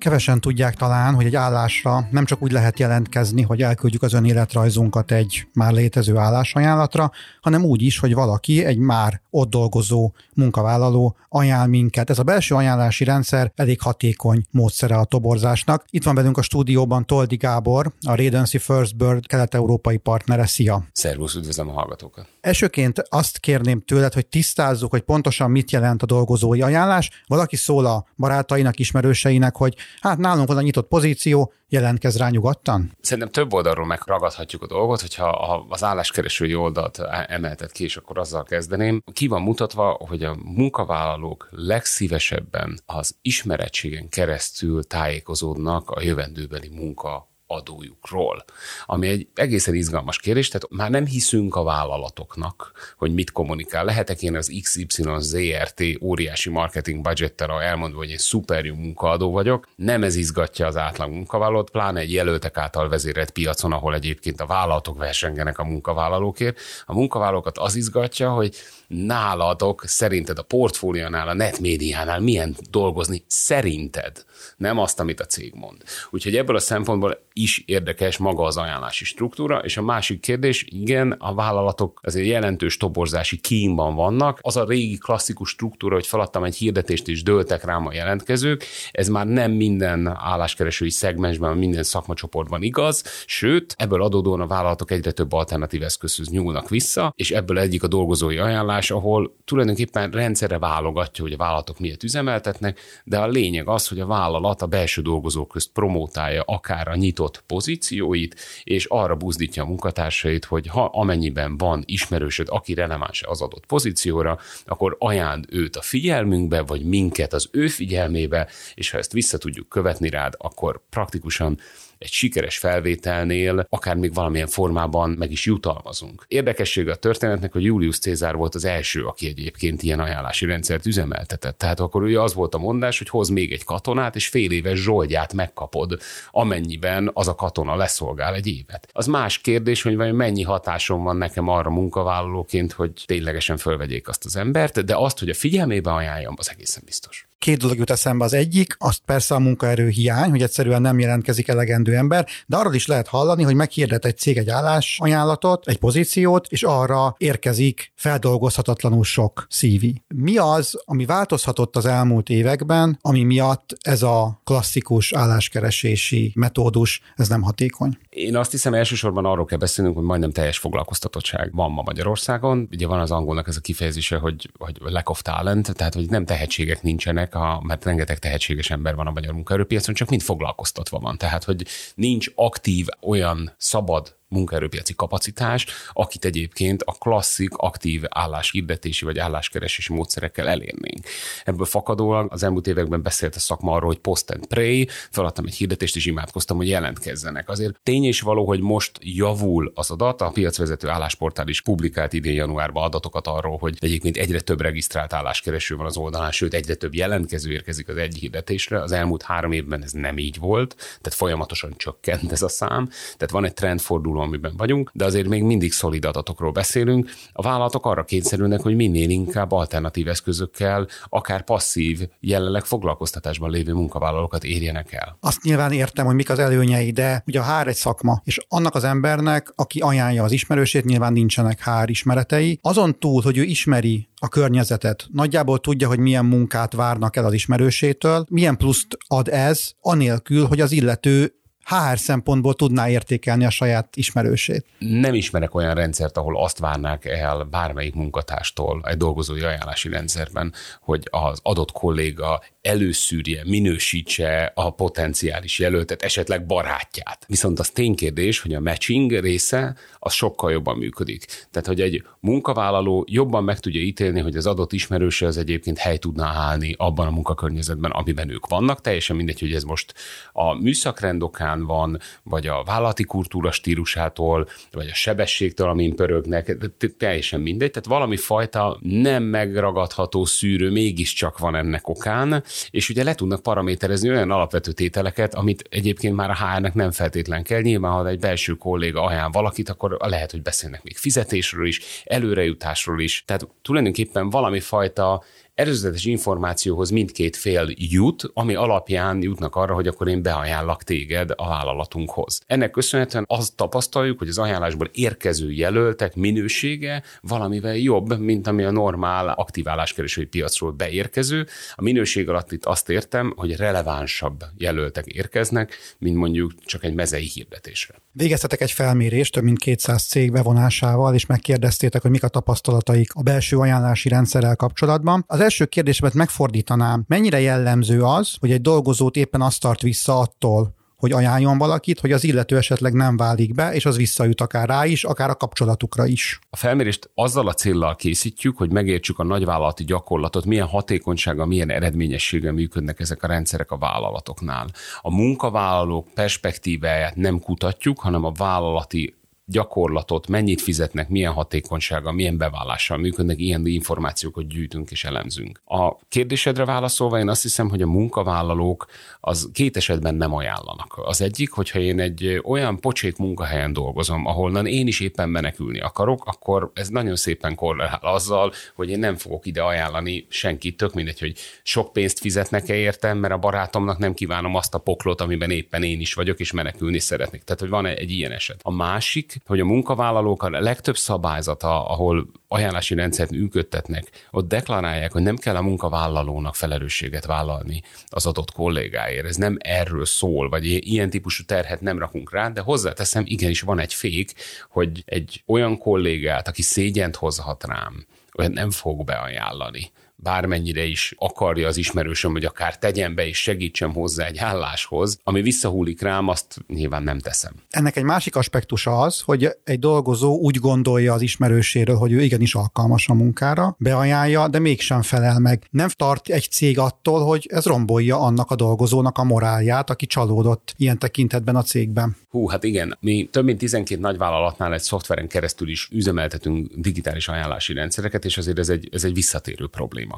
Kevesen tudják talán, hogy egy állásra nem csak úgy lehet jelentkezni, hogy elküldjük az önéletrajzunkat egy már létező állásajánlatra, hanem úgy is, hogy valaki, egy már ott dolgozó munkavállaló ajánl minket. Ez a belső ajánlási rendszer elég hatékony módszere a toborzásnak. Itt van velünk a stúdióban Toldi Gábor, a Redency First Bird kelet-európai partnere. Szia! Szervusz, üdvözlöm a hallgatókat! Elsőként azt kérném tőled, hogy tisztázzuk, hogy pontosan mit jelent a dolgozói ajánlás. Valaki szól a barátainak, ismerőseinek, hogy hát nálunk van a nyitott pozíció, jelentkez rá nyugodtan? Szerintem több oldalról megragadhatjuk a dolgot, hogyha az álláskeresői oldalt emeltet ki, és akkor azzal kezdeném. Ki van mutatva, hogy a munkavállalók legszívesebben az ismerettségen keresztül tájékozódnak a jövendőbeli munka adójukról, ami egy egészen izgalmas kérdés, tehát már nem hiszünk a vállalatoknak, hogy mit kommunikál. Lehetek én az XY ZRT óriási marketing budgettel elmondva, hogy egy szuper jó munkaadó vagyok, nem ez izgatja az átlag munkavállalót, pláne egy jelöltek által vezérelt piacon, ahol egyébként a vállalatok versengenek a munkavállalókért. A munkavállalókat az izgatja, hogy nálatok szerinted a portfóliónál, a netmédiánál milyen dolgozni szerinted, nem azt, amit a cég mond. Úgyhogy ebből a szempontból is érdekes maga az ajánlási struktúra, és a másik kérdés, igen, a vállalatok azért jelentős toborzási kínban vannak. Az a régi klasszikus struktúra, hogy feladtam egy hirdetést és dőltek rám a jelentkezők, ez már nem minden álláskeresői szegmensben, minden szakmacsoportban igaz, sőt, ebből adódóan a vállalatok egyre több alternatív eszközhöz nyúlnak vissza, és ebből egyik a dolgozói ajánlás, ahol tulajdonképpen rendszerre válogatja, hogy a vállalatok miért üzemeltetnek, de a lényeg az, hogy a vállalat a belső dolgozók közt promótálja akár a nyitott pozícióit, és arra buzdítja a munkatársait, hogy ha amennyiben van ismerősöd, aki releváns az adott pozícióra, akkor ajánl őt a figyelmünkbe, vagy minket az ő figyelmébe, és ha ezt vissza tudjuk követni rád, akkor praktikusan egy sikeres felvételnél akár még valamilyen formában meg is jutalmazunk. Érdekessége a történetnek, hogy Julius Cézár volt az első, aki egyébként ilyen ajánlási rendszert üzemeltetett. Tehát akkor ugye az volt a mondás, hogy hoz még egy katonát, és fél éves zsoldját megkapod, amennyiben az a katona leszolgál egy évet. Az más kérdés, hogy vajon mennyi hatásom van nekem arra munkavállalóként, hogy ténylegesen fölvegyék azt az embert, de azt, hogy a figyelmébe ajánljam, az egészen biztos. Két dolog jut eszembe az egyik, azt persze a munkaerő hiány, hogy egyszerűen nem jelentkezik elegendő ember, de arról is lehet hallani, hogy meghirdet egy cég egy állás ajánlatot, egy pozíciót, és arra érkezik feldolgozhatatlanul sok CV. Mi az, ami változhatott az elmúlt években, ami miatt ez a klasszikus álláskeresési metódus, ez nem hatékony? Én azt hiszem elsősorban arról kell beszélnünk, hogy majdnem teljes foglalkoztatottság van ma Magyarországon. Ugye van az angolnak ez a kifejezése, hogy, hogy lack of talent, tehát hogy nem tehetségek nincsenek, a, mert rengeteg tehetséges ember van a magyar munkaerőpiacon, csak mind foglalkoztatva van. Tehát, hogy nincs aktív olyan szabad munkaerőpiaci kapacitás, akit egyébként a klasszik aktív álláshirdetési vagy álláskeresési módszerekkel elérnénk. Ebből fakadóan az elmúlt években beszélt a szakma arról, hogy post and pray, feladtam egy hirdetést és imádkoztam, hogy jelentkezzenek. Azért tény és való, hogy most javul az adat, a piacvezető állásportál is publikált idén januárban adatokat arról, hogy egyébként egyre több regisztrált álláskereső van az oldalán, sőt egyre több jelentkező érkezik az egy hirdetésre. Az elmúlt három évben ez nem így volt, tehát folyamatosan csökkent ez a szám. Tehát van egy trendforduló amiben vagyunk, de azért még mindig szolid adatokról beszélünk. A vállalatok arra kényszerülnek, hogy minél inkább alternatív eszközökkel, akár passzív, jelenleg foglalkoztatásban lévő munkavállalókat érjenek el. Azt nyilván értem, hogy mik az előnyei, de ugye a HR egy szakma, és annak az embernek, aki ajánlja az ismerősét, nyilván nincsenek HR ismeretei. Azon túl, hogy ő ismeri a környezetet, nagyjából tudja, hogy milyen munkát várnak el az ismerősétől, milyen pluszt ad ez, anélkül, hogy az illető HR szempontból tudná értékelni a saját ismerősét? Nem ismerek olyan rendszert, ahol azt várnák el bármelyik munkatástól egy dolgozói ajánlási rendszerben, hogy az adott kolléga előszűrje, minősítse a potenciális jelöltet, esetleg barátját. Viszont az ténykérdés, hogy a matching része az sokkal jobban működik. Tehát, hogy egy munkavállaló jobban meg tudja ítélni, hogy az adott ismerőse az egyébként hely tudná állni abban a munkakörnyezetben, amiben ők vannak. Teljesen mindegy, hogy ez most a műszakrendokán, alapján van, vagy a vállalati kultúra stílusától, vagy a sebességtől, amin pörögnek, teljesen mindegy. Tehát valami fajta nem megragadható szűrő mégiscsak van ennek okán, és ugye le tudnak paraméterezni olyan alapvető tételeket, amit egyébként már a HR-nek nem feltétlen kell. Nyilván, ha egy belső kolléga ajánl valakit, akkor lehet, hogy beszélnek még fizetésről is, előrejutásról is. Tehát tulajdonképpen valami fajta előzetes információhoz mindkét fél jut, ami alapján jutnak arra, hogy akkor én beajánlak téged a vállalatunkhoz. Ennek köszönhetően azt tapasztaljuk, hogy az ajánlásból érkező jelöltek minősége valamivel jobb, mint ami a normál aktiváláskeresői piacról beérkező. A minőség alatt itt azt értem, hogy relevánsabb jelöltek érkeznek, mint mondjuk csak egy mezei hirdetésre. Végeztetek egy felmérést több mint 200 cég bevonásával, és megkérdeztétek, hogy mik a tapasztalataik a belső ajánlási rendszerrel kapcsolatban. Az első kérdésemet megfordítanám, mennyire jellemző az, hogy egy dolgozót éppen azt tart vissza attól, hogy ajánljon valakit, hogy az illető esetleg nem válik be, és az visszajut akár rá is, akár a kapcsolatukra is. A felmérést azzal a céllal készítjük, hogy megértsük a nagyvállalati gyakorlatot, milyen hatékonysága, milyen eredményességgel működnek ezek a rendszerek a vállalatoknál. A munkavállalók perspektíváját nem kutatjuk, hanem a vállalati gyakorlatot, mennyit fizetnek, milyen hatékonysága, milyen bevállással működnek, ilyen információkat gyűjtünk és elemzünk. A kérdésedre válaszolva én azt hiszem, hogy a munkavállalók az két esetben nem ajánlanak. Az egyik, hogyha én egy olyan pocsék munkahelyen dolgozom, ahol én is éppen menekülni akarok, akkor ez nagyon szépen korrelál azzal, hogy én nem fogok ide ajánlani senkit, tök mindegy, hogy sok pénzt fizetnek-e értem, mert a barátomnak nem kívánom azt a poklot, amiben éppen én is vagyok, és menekülni szeretnék. Tehát, hogy van egy ilyen eset. A másik, hogy a munkavállalók a legtöbb szabályzata, ahol ajánlási rendszert működtetnek, ott deklarálják, hogy nem kell a munkavállalónak felelősséget vállalni az adott kollégáért. Ez nem erről szól, vagy ilyen típusú terhet nem rakunk rá, de hozzáteszem, igenis van egy fék, hogy egy olyan kollégát, aki szégyent hozhat rám, olyan nem fog beajánlani bármennyire is akarja az ismerősöm, hogy akár tegyen be és segítsem hozzá egy álláshoz, ami visszahúlik rám, azt nyilván nem teszem. Ennek egy másik aspektusa az, hogy egy dolgozó úgy gondolja az ismerőséről, hogy ő igenis alkalmas a munkára, beajánlja, de mégsem felel meg. Nem tart egy cég attól, hogy ez rombolja annak a dolgozónak a morálját, aki csalódott ilyen tekintetben a cégben. Hú, hát igen, mi több mint 12 nagyvállalatnál egy szoftveren keresztül is üzemeltetünk digitális ajánlási rendszereket, és azért ez egy, ez egy visszatérő probléma.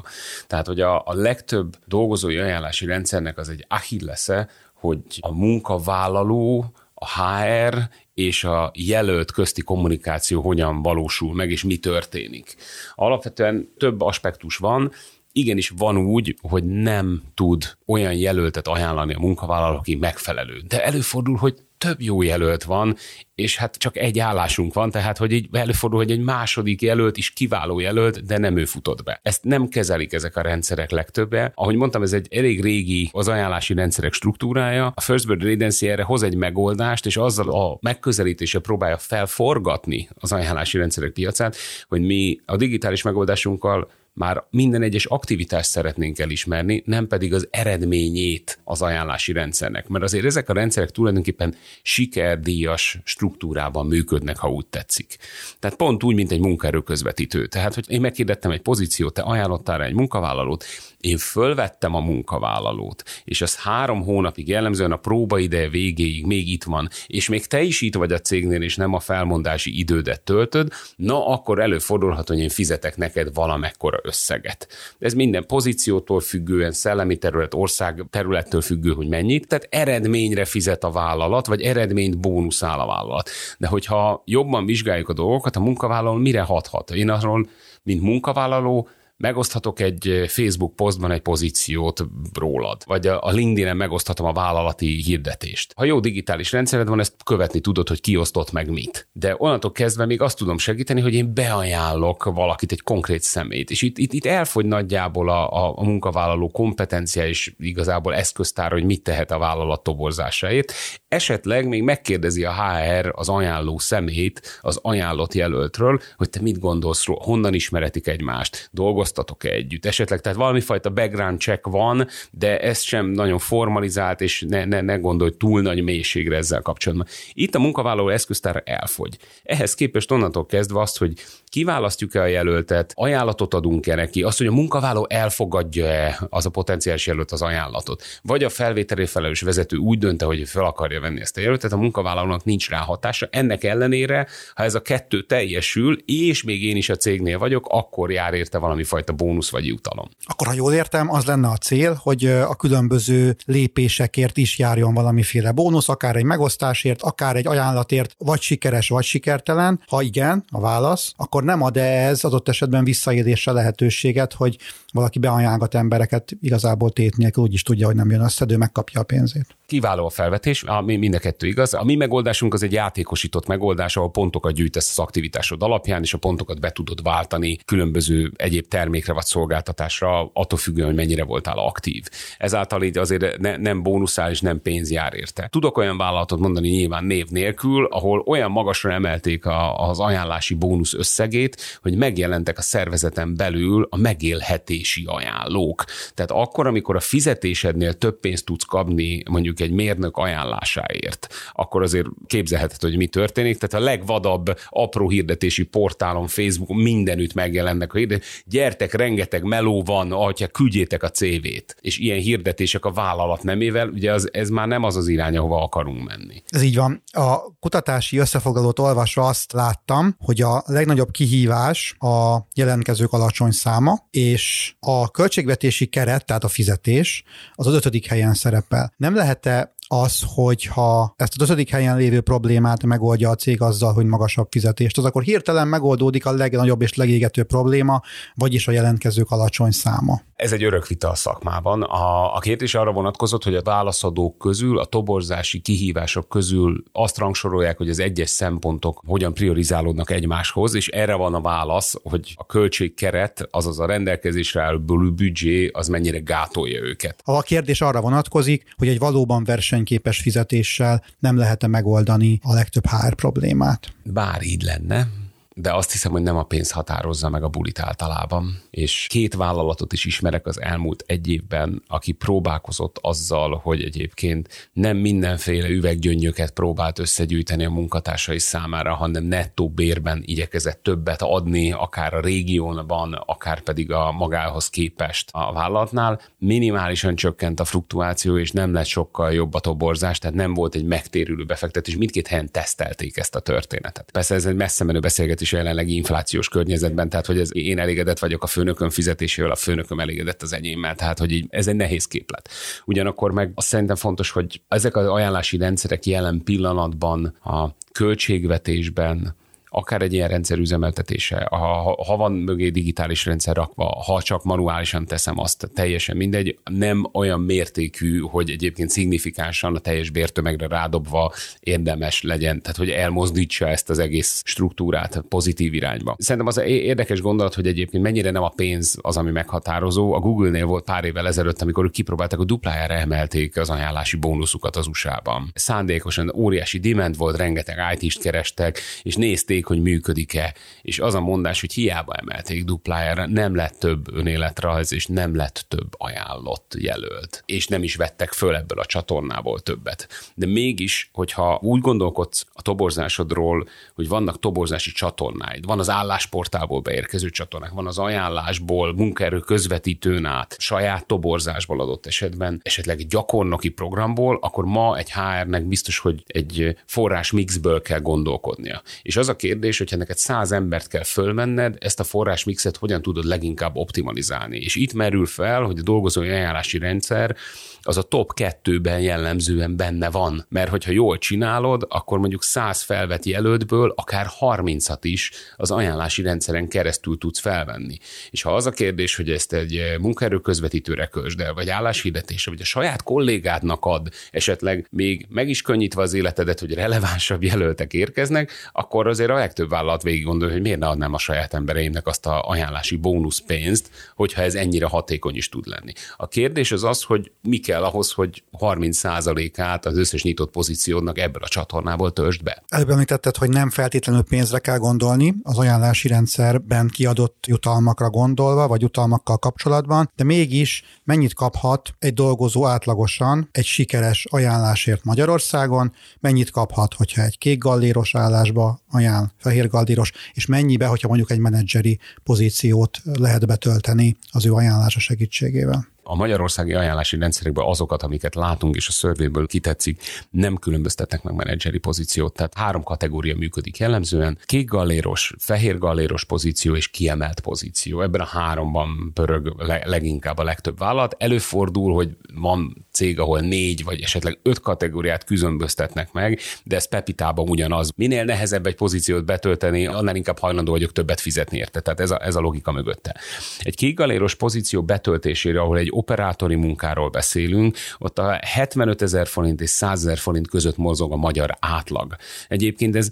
Tehát, hogy a, a legtöbb dolgozói ajánlási rendszernek az egy achillesze, hogy a munkavállaló, a HR és a jelölt közti kommunikáció hogyan valósul meg, és mi történik. Alapvetően több aspektus van, igenis van úgy, hogy nem tud olyan jelöltet ajánlani a munkavállaló, aki megfelelő. De előfordul, hogy több jó jelölt van, és hát csak egy állásunk van, tehát hogy így előfordul, hogy egy második jelölt is kiváló jelölt, de nem ő futott be. Ezt nem kezelik ezek a rendszerek legtöbbe. Ahogy mondtam, ez egy elég régi az ajánlási rendszerek struktúrája. A First Bird Agency erre hoz egy megoldást, és azzal a megközelítése próbálja felforgatni az ajánlási rendszerek piacát, hogy mi a digitális megoldásunkkal már minden egyes aktivitást szeretnénk elismerni, nem pedig az eredményét az ajánlási rendszernek. Mert azért ezek a rendszerek tulajdonképpen sikerdíjas struktúrában működnek, ha úgy tetszik. Tehát pont úgy, mint egy munkaerő közvetítő. Tehát, hogy én megkérdettem egy pozíciót, te ajánlottál rá egy munkavállalót, én fölvettem a munkavállalót, és az három hónapig jellemzően a próbaideje végéig még itt van, és még te is itt vagy a cégnél, és nem a felmondási idődet töltöd, na akkor előfordulhat, hogy én fizetek neked valamekkora összeget. Ez minden pozíciótól függően, szellemi terület, ország területtől függő, hogy mennyit, tehát eredményre fizet a vállalat, vagy eredményt bónuszál a vállalat. De hogyha jobban vizsgáljuk a dolgokat, a munkavállaló mire hathat? Én arról, mint munkavállaló, megoszthatok egy Facebook posztban egy pozíciót rólad, vagy a LinkedIn-en megoszthatom a vállalati hirdetést. Ha jó digitális rendszered van, ezt követni tudod, hogy ki osztott meg mit. De onnantól kezdve még azt tudom segíteni, hogy én beajánlok valakit, egy konkrét szemét. És itt, itt, itt elfogy nagyjából a, a, a munkavállaló kompetencia és igazából eszköztár, hogy mit tehet a vállalat toborzásáért. Esetleg még megkérdezi a HR az ajánló szemét az ajánlott jelöltről, hogy te mit gondolsz róla, honnan ismeretik egymást, dolgoz dolgoztatok-e együtt? Esetleg, tehát valami fajta background check van, de ez sem nagyon formalizált, és ne, ne, ne gondolj túl nagy mélységre ezzel kapcsolatban. Itt a munkavállaló eszköztár elfogy. Ehhez képest onnantól kezdve azt, hogy kiválasztjuk-e a jelöltet, ajánlatot adunk-e neki, azt, hogy a munkavállaló elfogadja-e az a potenciális jelölt az ajánlatot, vagy a felvételi felelős vezető úgy dönte, hogy fel akarja venni ezt a jelöltet, a munkavállalónak nincs rá hatása. Ennek ellenére, ha ez a kettő teljesül, és még én is a cégnél vagyok, akkor jár érte valami fajta bónusz vagy jutalom. Akkor, ha jól értem, az lenne a cél, hogy a különböző lépésekért is járjon valamiféle bónusz, akár egy megosztásért, akár egy ajánlatért, vagy sikeres, vagy sikertelen. Ha igen, a válasz, akkor nem ad -e ez adott esetben visszaélésre lehetőséget, hogy valaki beajánlgat embereket igazából tét nélkül úgy tudja, hogy nem jön össze, de megkapja a pénzét. Kiváló a felvetés, ami mind a kettő igaz. A mi megoldásunk az egy játékosított megoldás, ahol pontokat gyűjtesz az aktivitásod alapján, és a pontokat be tudod váltani különböző egyéb termékre vagy szolgáltatásra, attól függően, hogy mennyire voltál aktív. Ezáltal így azért ne, nem bónuszál és nem pénz jár érte. Tudok olyan vállalatot mondani nyilván név nélkül, ahol olyan magasra emelték a, az ajánlási bónusz összegét, hogy megjelentek a szervezeten belül a megélhetési ajánlók. Tehát akkor, amikor a fizetésednél több pénzt tudsz kapni mondjuk egy mérnök ajánlásáért, akkor azért képzelheted, hogy mi történik. Tehát a legvadabb apró hirdetési portálon, Facebookon mindenütt megjelennek a hirdetés. Gyertek, rengeteg meló van, atya, küldjétek a CV-t. És ilyen hirdetések a vállalat nemével, ugye az, ez már nem az az irány, ahova akarunk menni. Ez így van. A kutatási összefoglalót olvasva azt láttam, hogy a legnagyobb kihívás a jelentkezők alacsony száma, és a költségvetési keret, tehát a fizetés, az az ötödik helyen szerepel. Nem lehet-e az, hogyha ezt az ötödik helyen lévő problémát megoldja a cég azzal, hogy magasabb fizetést, az akkor hirtelen megoldódik a legnagyobb és legégető probléma, vagyis a jelentkezők alacsony száma. Ez egy örök vita a szakmában. A, a kérdés arra vonatkozott, hogy a válaszadók közül, a toborzási kihívások közül azt rangsorolják, hogy az egyes szempontok hogyan priorizálódnak egymáshoz, és erre van a válasz, hogy a költségkeret, azaz a rendelkezésre álló büdzsé, az mennyire gátolja őket. A kérdés arra vonatkozik, hogy egy valóban versenyképes fizetéssel nem lehet-e megoldani a legtöbb HR problémát. Bár így lenne, de azt hiszem, hogy nem a pénz határozza meg a bulit általában. És két vállalatot is ismerek az elmúlt egy évben, aki próbálkozott azzal, hogy egyébként nem mindenféle üveggyöngyöket próbált összegyűjteni a munkatársai számára, hanem nettó bérben igyekezett többet adni, akár a régiónban, akár pedig a magához képest a vállalatnál. Minimálisan csökkent a fluktuáció, és nem lett sokkal jobb a toborzás, tehát nem volt egy megtérülő befektetés. Mindkét helyen tesztelték ezt a történetet. Persze ez egy messze menő beszélgetés is a jelenlegi inflációs környezetben, tehát hogy ez, én elégedett vagyok a főnökön fizetésével, a főnököm elégedett az enyémmel, tehát hogy így, ez egy nehéz képlet. Ugyanakkor meg azt szerintem fontos, hogy ezek az ajánlási rendszerek jelen pillanatban a költségvetésben akár egy ilyen rendszer üzemeltetése, ha, ha van mögé digitális rendszer rakva, ha csak manuálisan teszem azt, teljesen mindegy, nem olyan mértékű, hogy egyébként szignifikánsan a teljes bértömegre rádobva érdemes legyen, tehát hogy elmozdítsa ezt az egész struktúrát pozitív irányba. Szerintem az érdekes gondolat, hogy egyébként mennyire nem a pénz az, ami meghatározó. A Google-nél volt pár évvel ezelőtt, amikor kipróbálták, a duplájára emelték az ajánlási bónuszukat az USA-ban. Szándékosan óriási demand volt, rengeteg IT-st kerestek, és nézték, nézték, hogy működik-e, és az a mondás, hogy hiába emelték duplájára, nem lett több önéletrajz, és nem lett több ajánlott jelölt, és nem is vettek föl ebből a csatornából többet. De mégis, hogyha úgy gondolkodsz a toborzásodról, hogy vannak toborzási csatornáid, van az állásportálból beérkező csatornák, van az ajánlásból, munkaerő közvetítőn át, saját toborzásból adott esetben, esetleg egy gyakornoki programból, akkor ma egy HR-nek biztos, hogy egy forrás mixből kell gondolkodnia. És az a kérdés, kérdés, hogyha neked száz embert kell fölmenned, ezt a forrás mixet hogyan tudod leginkább optimalizálni. És itt merül fel, hogy a dolgozói ajánlási rendszer az a top kettőben jellemzően benne van. Mert hogyha jól csinálod, akkor mondjuk 100 felveti jelöltből akár 30-at is az ajánlási rendszeren keresztül tudsz felvenni. És ha az a kérdés, hogy ezt egy munkaerő közvetítőre közd el, vagy álláshirdetésre, vagy a saját kollégádnak ad, esetleg még meg is könnyítve az életedet, hogy relevánsabb jelöltek érkeznek, akkor azért legtöbb vállalat végig gondolja, hogy miért ne adnám a saját embereimnek azt a ajánlási bónuszpénzt, hogyha ez ennyire hatékony is tud lenni. A kérdés az az, hogy mi kell ahhoz, hogy 30%-át az összes nyitott pozíciódnak ebből a csatornából töltsd be. Előbb említetted, hogy nem feltétlenül pénzre kell gondolni az ajánlási rendszerben kiadott jutalmakra gondolva, vagy jutalmakkal kapcsolatban, de mégis mennyit kaphat egy dolgozó átlagosan egy sikeres ajánlásért Magyarországon, mennyit kaphat, hogyha egy kék galléros állásba ajánl, fehér galléros, és mennyibe, hogyha mondjuk egy menedzseri pozíciót lehet betölteni az ő ajánlása segítségével a magyarországi ajánlási rendszerekben azokat, amiket látunk, és a szörvéből kitetszik, nem különböztetnek meg menedzseri pozíciót. Tehát három kategória működik jellemzően. Kék galléros, fehér galléros pozíció és kiemelt pozíció. Ebben a háromban pörög leginkább a legtöbb vállalat. Előfordul, hogy van cég, ahol négy vagy esetleg öt kategóriát különböztetnek meg, de ez Pepitában ugyanaz. Minél nehezebb egy pozíciót betölteni, annál inkább hajlandó vagyok többet fizetni érte. Tehát ez a, ez a logika mögötte. Egy kékgaléros pozíció betöltésére, ahol egy operátori munkáról beszélünk, ott a 75 ezer forint és 100 ezer forint között mozog a magyar átlag. Egyébként ez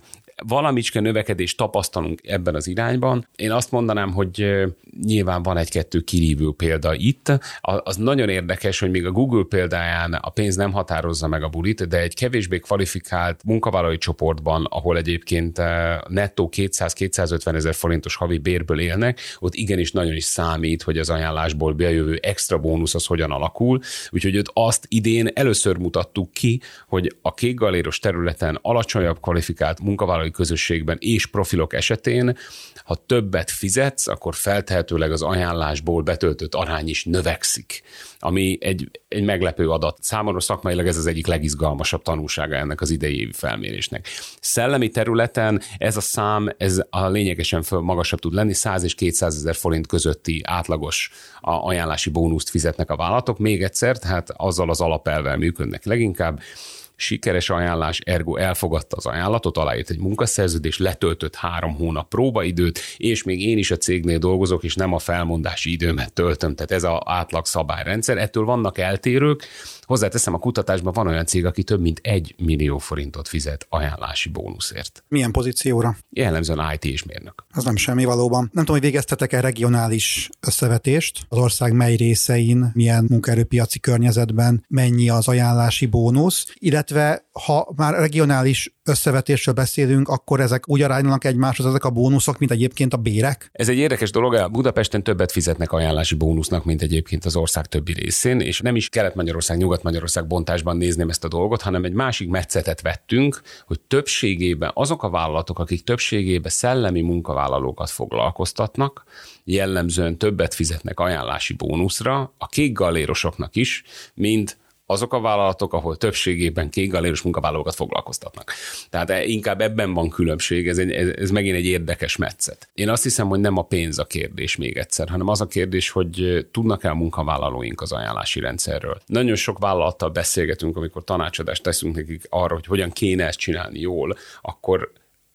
valamicske növekedést tapasztalunk ebben az irányban. Én azt mondanám, hogy nyilván van egy-kettő kirívő példa itt. Az nagyon érdekes, hogy még a Google példáján a pénz nem határozza meg a bulit, de egy kevésbé kvalifikált munkavállalói csoportban, ahol egyébként nettó 200-250 ezer forintos havi bérből élnek, ott igenis nagyon is számít, hogy az ajánlásból bejövő extra bónusz az hogyan alakul. Úgyhogy ott azt idén először mutattuk ki, hogy a kékgaléros területen alacsonyabb kvalifikált munkavállalói közösségben és profilok esetén, ha többet fizetsz, akkor feltehetőleg az ajánlásból betöltött arány is növekszik, ami egy, egy meglepő adat. Számomra szakmailag ez az egyik legizgalmasabb tanulsága ennek az idei felmérésnek. Szellemi területen ez a szám, ez a lényegesen magasabb tud lenni, 100 és 200 ezer forint közötti átlagos ajánlási bónuszt fizetnek a vállalatok. Még egyszer, tehát azzal az alapelvel működnek leginkább sikeres ajánlás, ergo elfogadta az ajánlatot, aláírt egy munkaszerződés, letöltött három hónap próbaidőt, és még én is a cégnél dolgozok, és nem a felmondási időmet töltöm. Tehát ez az átlag szabályrendszer. Ettől vannak eltérők, Hozzáteszem, a kutatásban van olyan cég, aki több mint egy millió forintot fizet ajánlási bónuszért. Milyen pozícióra? Jellemzően IT és mérnök. Az nem semmi valóban. Nem tudom, hogy végeztetek-e regionális összevetést az ország mely részein, milyen munkaerőpiaci környezetben mennyi az ajánlási bónusz, illetve ha már regionális összevetésről beszélünk, akkor ezek úgy aránylanak egymáshoz ezek a bónuszok, mint egyébként a bérek? Ez egy érdekes dolog, Budapesten többet fizetnek ajánlási bónusznak, mint egyébként az ország többi részén, és nem is Kelet-Magyarország, Nyugat-Magyarország bontásban nézném ezt a dolgot, hanem egy másik metszetet vettünk, hogy többségében azok a vállalatok, akik többségében szellemi munkavállalókat foglalkoztatnak, jellemzően többet fizetnek ajánlási bónuszra, a kék gallérosoknak is, mint azok a vállalatok, ahol többségében kékgaléros munkavállalókat foglalkoztatnak. Tehát e, inkább ebben van különbség, ez, egy, ez, ez megint egy érdekes metszet. Én azt hiszem, hogy nem a pénz a kérdés még egyszer, hanem az a kérdés, hogy tudnak-e a munkavállalóink az ajánlási rendszerről. Nagyon sok vállalattal beszélgetünk, amikor tanácsadást teszünk nekik arra, hogy hogyan kéne ezt csinálni jól, akkor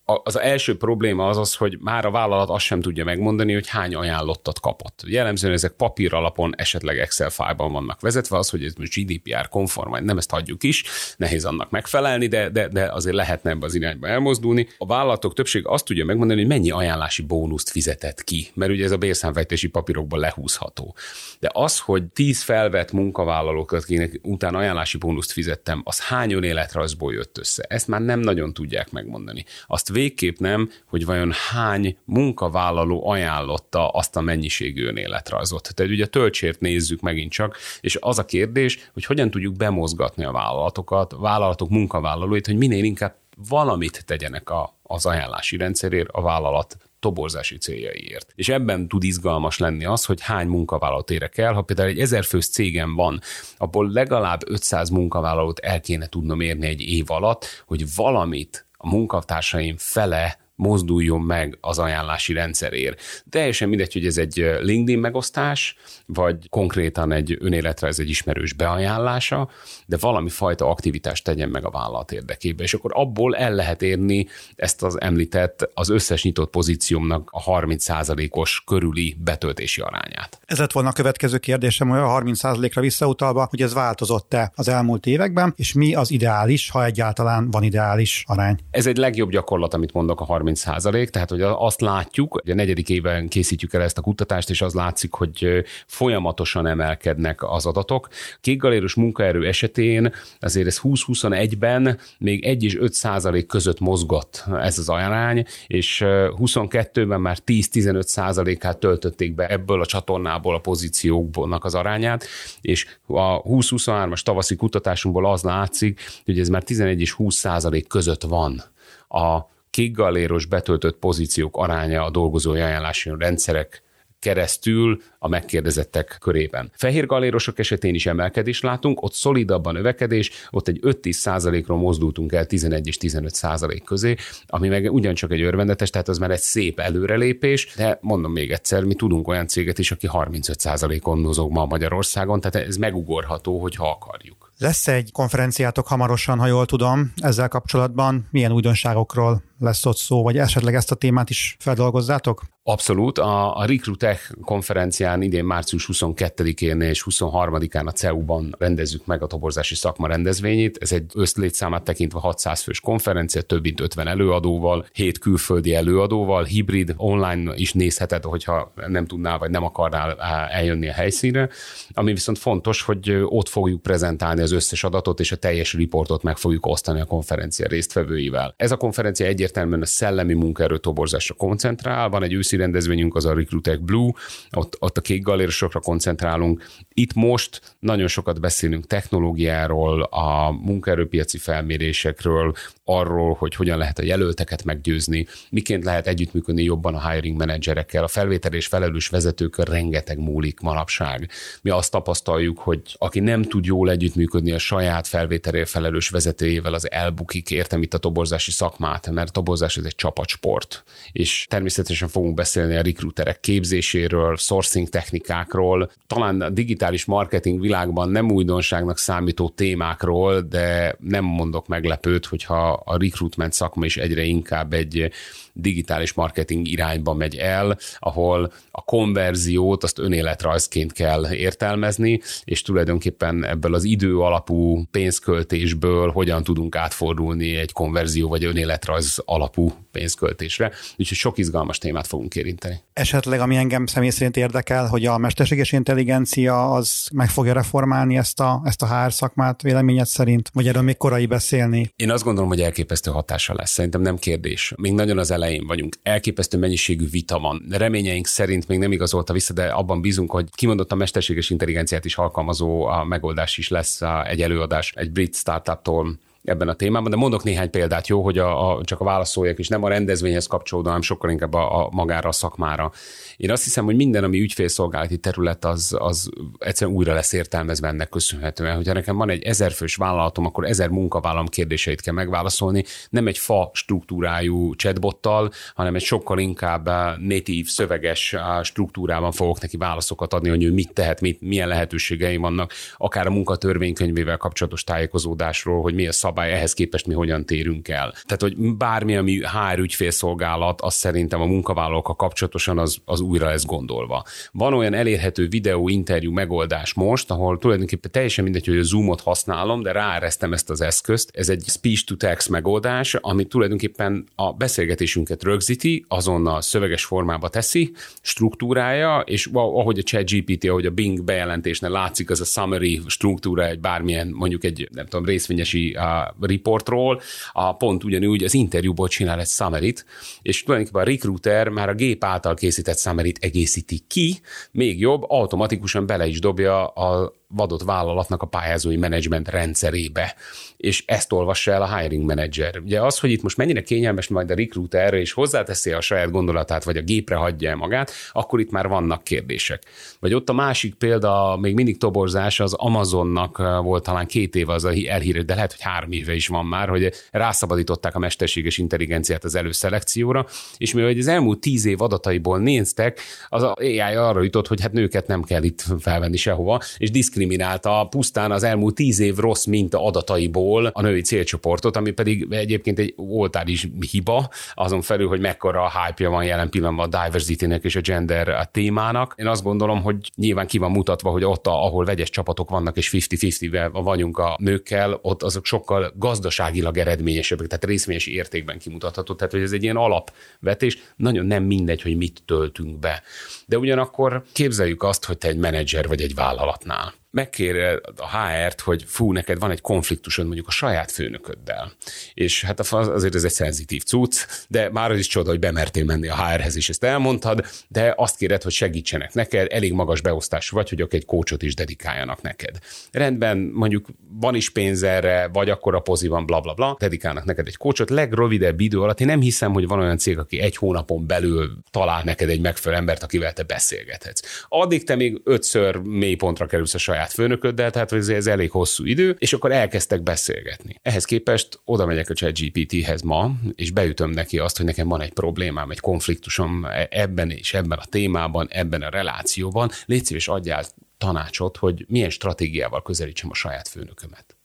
az első probléma az az, hogy már a vállalat azt sem tudja megmondani, hogy hány ajánlottat kapott. Jellemzően ezek papír alapon, esetleg Excel fájlban vannak vezetve, az, hogy ez most GDPR konform, nem ezt hagyjuk is, nehéz annak megfelelni, de, de, de azért lehetne ebbe az irányba elmozdulni. A vállalatok többség azt tudja megmondani, hogy mennyi ajánlási bónuszt fizetett ki, mert ugye ez a bérszámfejtési papírokban lehúzható. De az, hogy tíz felvett munkavállalókat kéne utána ajánlási bónuszt fizettem, az hány önéletrajzból jött össze? Ezt már nem nagyon tudják megmondani. Azt végképp nem, hogy vajon hány munkavállaló ajánlotta azt a mennyiségű önéletrajzot. Tehát ugye a töltsért nézzük megint csak, és az a kérdés, hogy hogyan tudjuk bemozgatni a vállalatokat, vállalatok munkavállalóit, hogy minél inkább valamit tegyenek a, az ajánlási rendszerért a vállalat toborzási céljaiért. És ebben tud izgalmas lenni az, hogy hány munkavállalót érek el. Ha például egy ezer fős cégem van, abból legalább 500 munkavállalót el kéne tudnom érni egy év alatt, hogy valamit a munkatársaim fele mozduljon meg az ajánlási rendszerért. Teljesen mindegy, hogy ez egy LinkedIn megosztás, vagy konkrétan egy önéletre ez egy ismerős beajánlása, de valami fajta aktivitást tegyen meg a vállalat érdekébe, és akkor abból el lehet érni ezt az említett, az összes nyitott pozíciómnak a 30%-os körüli betöltési arányát. Ez lett volna a következő kérdésem, hogy a 30%-ra visszautalva, hogy ez változott-e az elmúlt években, és mi az ideális, ha egyáltalán van ideális arány? Ez egy legjobb gyakorlat, amit mondok a 30 százalék, tehát hogy azt látjuk, hogy a negyedik éven készítjük el ezt a kutatást, és az látszik, hogy folyamatosan emelkednek az adatok. Kékgaléros munkaerő esetén azért ez 20-21-ben még 1 és 5 százalék között mozgott ez az arány, és 22-ben már 10-15 százalékát töltötték be ebből a csatornából a pozícióknak az arányát, és a 20-23-as tavaszi kutatásunkból az látszik, hogy ez már 11 és 20 százalék között van a kékgaléros betöltött pozíciók aránya a dolgozói ajánlási rendszerek keresztül a megkérdezettek körében. Fehér galérosok esetén is emelkedést látunk, ott szolidabb a növekedés, ott egy 5-10 százalékról mozdultunk el 11 és 15 százalék közé, ami meg ugyancsak egy örvendetes, tehát az már egy szép előrelépés, de mondom még egyszer, mi tudunk olyan céget is, aki 35 százalékon mozog ma Magyarországon, tehát ez megugorható, hogyha akarjuk. Lesz egy konferenciátok hamarosan, ha jól tudom, ezzel kapcsolatban. Milyen újdonságokról lesz ott szó, vagy esetleg ezt a témát is feldolgozzátok? Abszolút. A, a Recruitech konferencián idén március 22-én és 23-án a CEU-ban rendezzük meg a toborzási szakma rendezvényét. Ez egy összlétszámát tekintve 600 fős konferencia, több mint 50 előadóval, 7 külföldi előadóval, hibrid, online is nézheted, hogyha nem tudnál vagy nem akarnál eljönni a helyszínre. Ami viszont fontos, hogy ott fogjuk prezentálni az összes adatot, és a teljes riportot meg fogjuk osztani a konferencia résztvevőivel. Ez a konferencia egyértelműen a szellemi munkaerő toborzásra koncentrál. Van egy őszi rendezvényünk, az a Recruitech Blue, ott, ott a kék galérosokra koncentrálunk. Itt most nagyon sokat beszélünk technológiáról, a munkaerőpiaci felmérésekről, arról, hogy hogyan lehet a jelölteket meggyőzni, miként lehet együttműködni jobban a hiring menedzserekkel, a felvétel és felelős vezetőkön rengeteg múlik manapság. Mi azt tapasztaljuk, hogy aki nem tud jól együttműködni a saját felvételért felelős vezetőjével, az elbukik, értem itt a toborzási szakmát, mert a toborzás ez egy csapatsport. És természetesen fogunk beszélni a recruiterek képzéséről, sourcing technikákról, talán a digitális marketing világban nem újdonságnak számító témákról, de nem mondok meglepőt, hogyha a recruitment szakma is egyre inkább egy digitális marketing irányba megy el, ahol a konverziót azt önéletrajzként kell értelmezni, és tulajdonképpen ebből az idő alapú pénzköltésből hogyan tudunk átfordulni egy konverzió vagy önéletrajz alapú pénzköltésre. Úgyhogy sok izgalmas témát fogunk érinteni. Esetleg, ami engem személy szerint érdekel, hogy a mesterséges intelligencia az meg fogja reformálni ezt a, ezt a HR szakmát véleményed szerint, vagy erről még korai beszélni? Én azt gondolom, hogy elképesztő hatása lesz. Szerintem nem kérdés. Még nagyon az elején vagyunk. Elképesztő mennyiségű vita van. Reményeink szerint még nem igazolta vissza, de abban bízunk, hogy kimondott a mesterséges intelligenciát is alkalmazó a megoldás is lesz egy előadás egy brit startuptól ebben a témában, de mondok néhány példát, jó, hogy a, a, csak a válaszoljak is nem a rendezvényhez kapcsolódóan, hanem sokkal inkább a, a magára a szakmára. Én azt hiszem, hogy minden, ami ügyfélszolgálati terület, az, az egyszerűen újra lesz értelmezve ennek köszönhetően. Hogyha nekem van egy ezerfős vállalatom, akkor ezer munkavállalom kérdéseit kell megválaszolni, nem egy fa struktúrájú chatbottal, hanem egy sokkal inkább natív, szöveges struktúrában fogok neki válaszokat adni, hogy ő mit tehet, mit, milyen lehetőségei vannak, akár a munkatörvénykönyvével kapcsolatos tájékozódásról, hogy mi a szabály, ehhez képest mi hogyan térünk el. Tehát, hogy bármi, ami HR ügyfélszolgálat, az szerintem a munkavállalókkal kapcsolatosan az, az újra lesz gondolva. Van olyan elérhető videó interjú megoldás most, ahol tulajdonképpen teljesen mindegy, hogy a Zoomot használom, de ráeresztem ezt az eszközt. Ez egy speech-to-text megoldás, ami tulajdonképpen a beszélgetésünket rögzíti, azonnal szöveges formába teszi, struktúrája, és ahogy a ChatGPT, ahogy a Bing bejelentésnél látszik, az a summary struktúra egy bármilyen, mondjuk egy, nem tudom, részvényesi riportról, a pont ugyanúgy az interjúból csinál egy summary és tulajdonképpen a recruiter már a gép által készített summary egészíti ki, még jobb, automatikusan bele is dobja a vadott vállalatnak a pályázói menedzsment rendszerébe, és ezt olvassa el a hiring manager. Ugye az, hogy itt most mennyire kényelmes majd a recruiter és hozzáteszi a saját gondolatát, vagy a gépre hagyja el magát, akkor itt már vannak kérdések. Vagy ott a másik példa, még mindig toborzás, az Amazonnak volt talán két éve az a elhíre, de lehet, hogy három éve is van már, hogy rászabadították a mesterséges intelligenciát az előszelekcióra, és mivel az elmúlt tíz év adataiból néztek, az a AI arra jutott, hogy hát nőket nem kell itt felvenni sehova, és diszk diszkriminálta pusztán az elmúlt tíz év rossz minta adataiból a női célcsoportot, ami pedig egyébként egy oltáris hiba, azon felül, hogy mekkora a hype van jelen pillanatban a diversity-nek és a gender a témának. Én azt gondolom, hogy nyilván ki van mutatva, hogy ott, ahol vegyes csapatok vannak, és 50-50-vel vagyunk a nőkkel, ott azok sokkal gazdaságilag eredményesebbek, tehát részvényesi értékben kimutatható. Tehát, hogy ez egy ilyen alapvetés, nagyon nem mindegy, hogy mit töltünk be. De ugyanakkor képzeljük azt, hogy te egy menedzser vagy egy vállalatnál megkér a HR-t, hogy fú, neked van egy konfliktusod mondjuk a saját főnököddel. És hát azért ez egy szenzitív cucc, de már az is csoda, hogy bemertél menni a HR-hez, és ezt elmondtad, de azt kéred, hogy segítsenek neked, elég magas beosztású vagy, hogy egy kócsot is dedikáljanak neked. Rendben, mondjuk van is pénz erre, vagy akkor a pozi van, bla bla bla, dedikálnak neked egy kócsot, legrövidebb idő alatt. Én nem hiszem, hogy van olyan cég, aki egy hónapon belül talál neked egy megfelelő embert, akivel te beszélgethetsz. Addig te még ötször mélypontra kerülsz a saját főnököddel, tehát ez, elég hosszú idő, és akkor elkezdtek beszélgetni. Ehhez képest oda megyek a ChatGPT-hez ma, és beütöm neki azt, hogy nekem van egy problémám, egy konfliktusom ebben és ebben a témában, ebben a relációban. Légy szíves, adjál tanácsot, hogy milyen stratégiával közelítsem a saját főnökömet.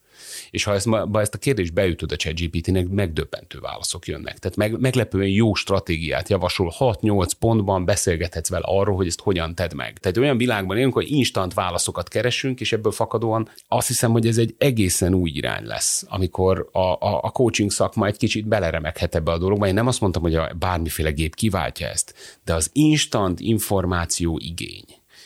És ha ezt, ha ezt a kérdést beütöd a ChatGPT-nek, megdöbbentő válaszok jönnek. Tehát meg, meglepően jó stratégiát javasol, 6-8 pontban beszélgethetsz vele arról, hogy ezt hogyan tedd meg. Tehát olyan világban élünk, hogy instant válaszokat keresünk, és ebből fakadóan azt hiszem, hogy ez egy egészen új irány lesz, amikor a, a, a coaching szakma egy kicsit beleremeghet ebbe a dologba. Én nem azt mondtam, hogy a bármiféle gép kiváltja ezt, de az instant információ igény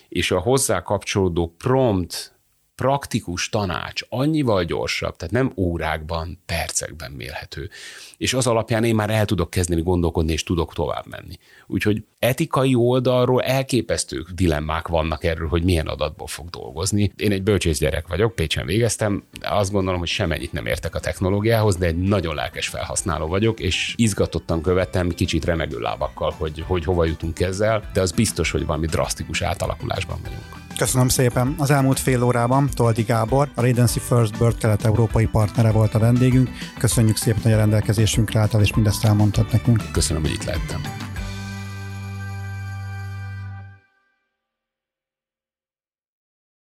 és a hozzá kapcsolódó prompt praktikus tanács annyival gyorsabb, tehát nem órákban, percekben mérhető. És az alapján én már el tudok kezdeni gondolkodni, és tudok tovább menni. Úgyhogy etikai oldalról elképesztő dilemmák vannak erről, hogy milyen adatból fog dolgozni. Én egy bölcsész gyerek vagyok, Pécsen végeztem, azt gondolom, hogy semennyit nem értek a technológiához, de egy nagyon lelkes felhasználó vagyok, és izgatottan követem kicsit remegő lábakkal, hogy, hogy hova jutunk ezzel, de az biztos, hogy valami drasztikus átalakulásban vagyunk. Köszönöm szépen. Az elmúlt fél órában Toldi Gábor, a Redency First Bird kelet-európai partnere volt a vendégünk. Köszönjük szépen, hogy a rendelkezésünkre által, és mindezt elmondhat nekünk. Köszönöm, hogy itt lettem.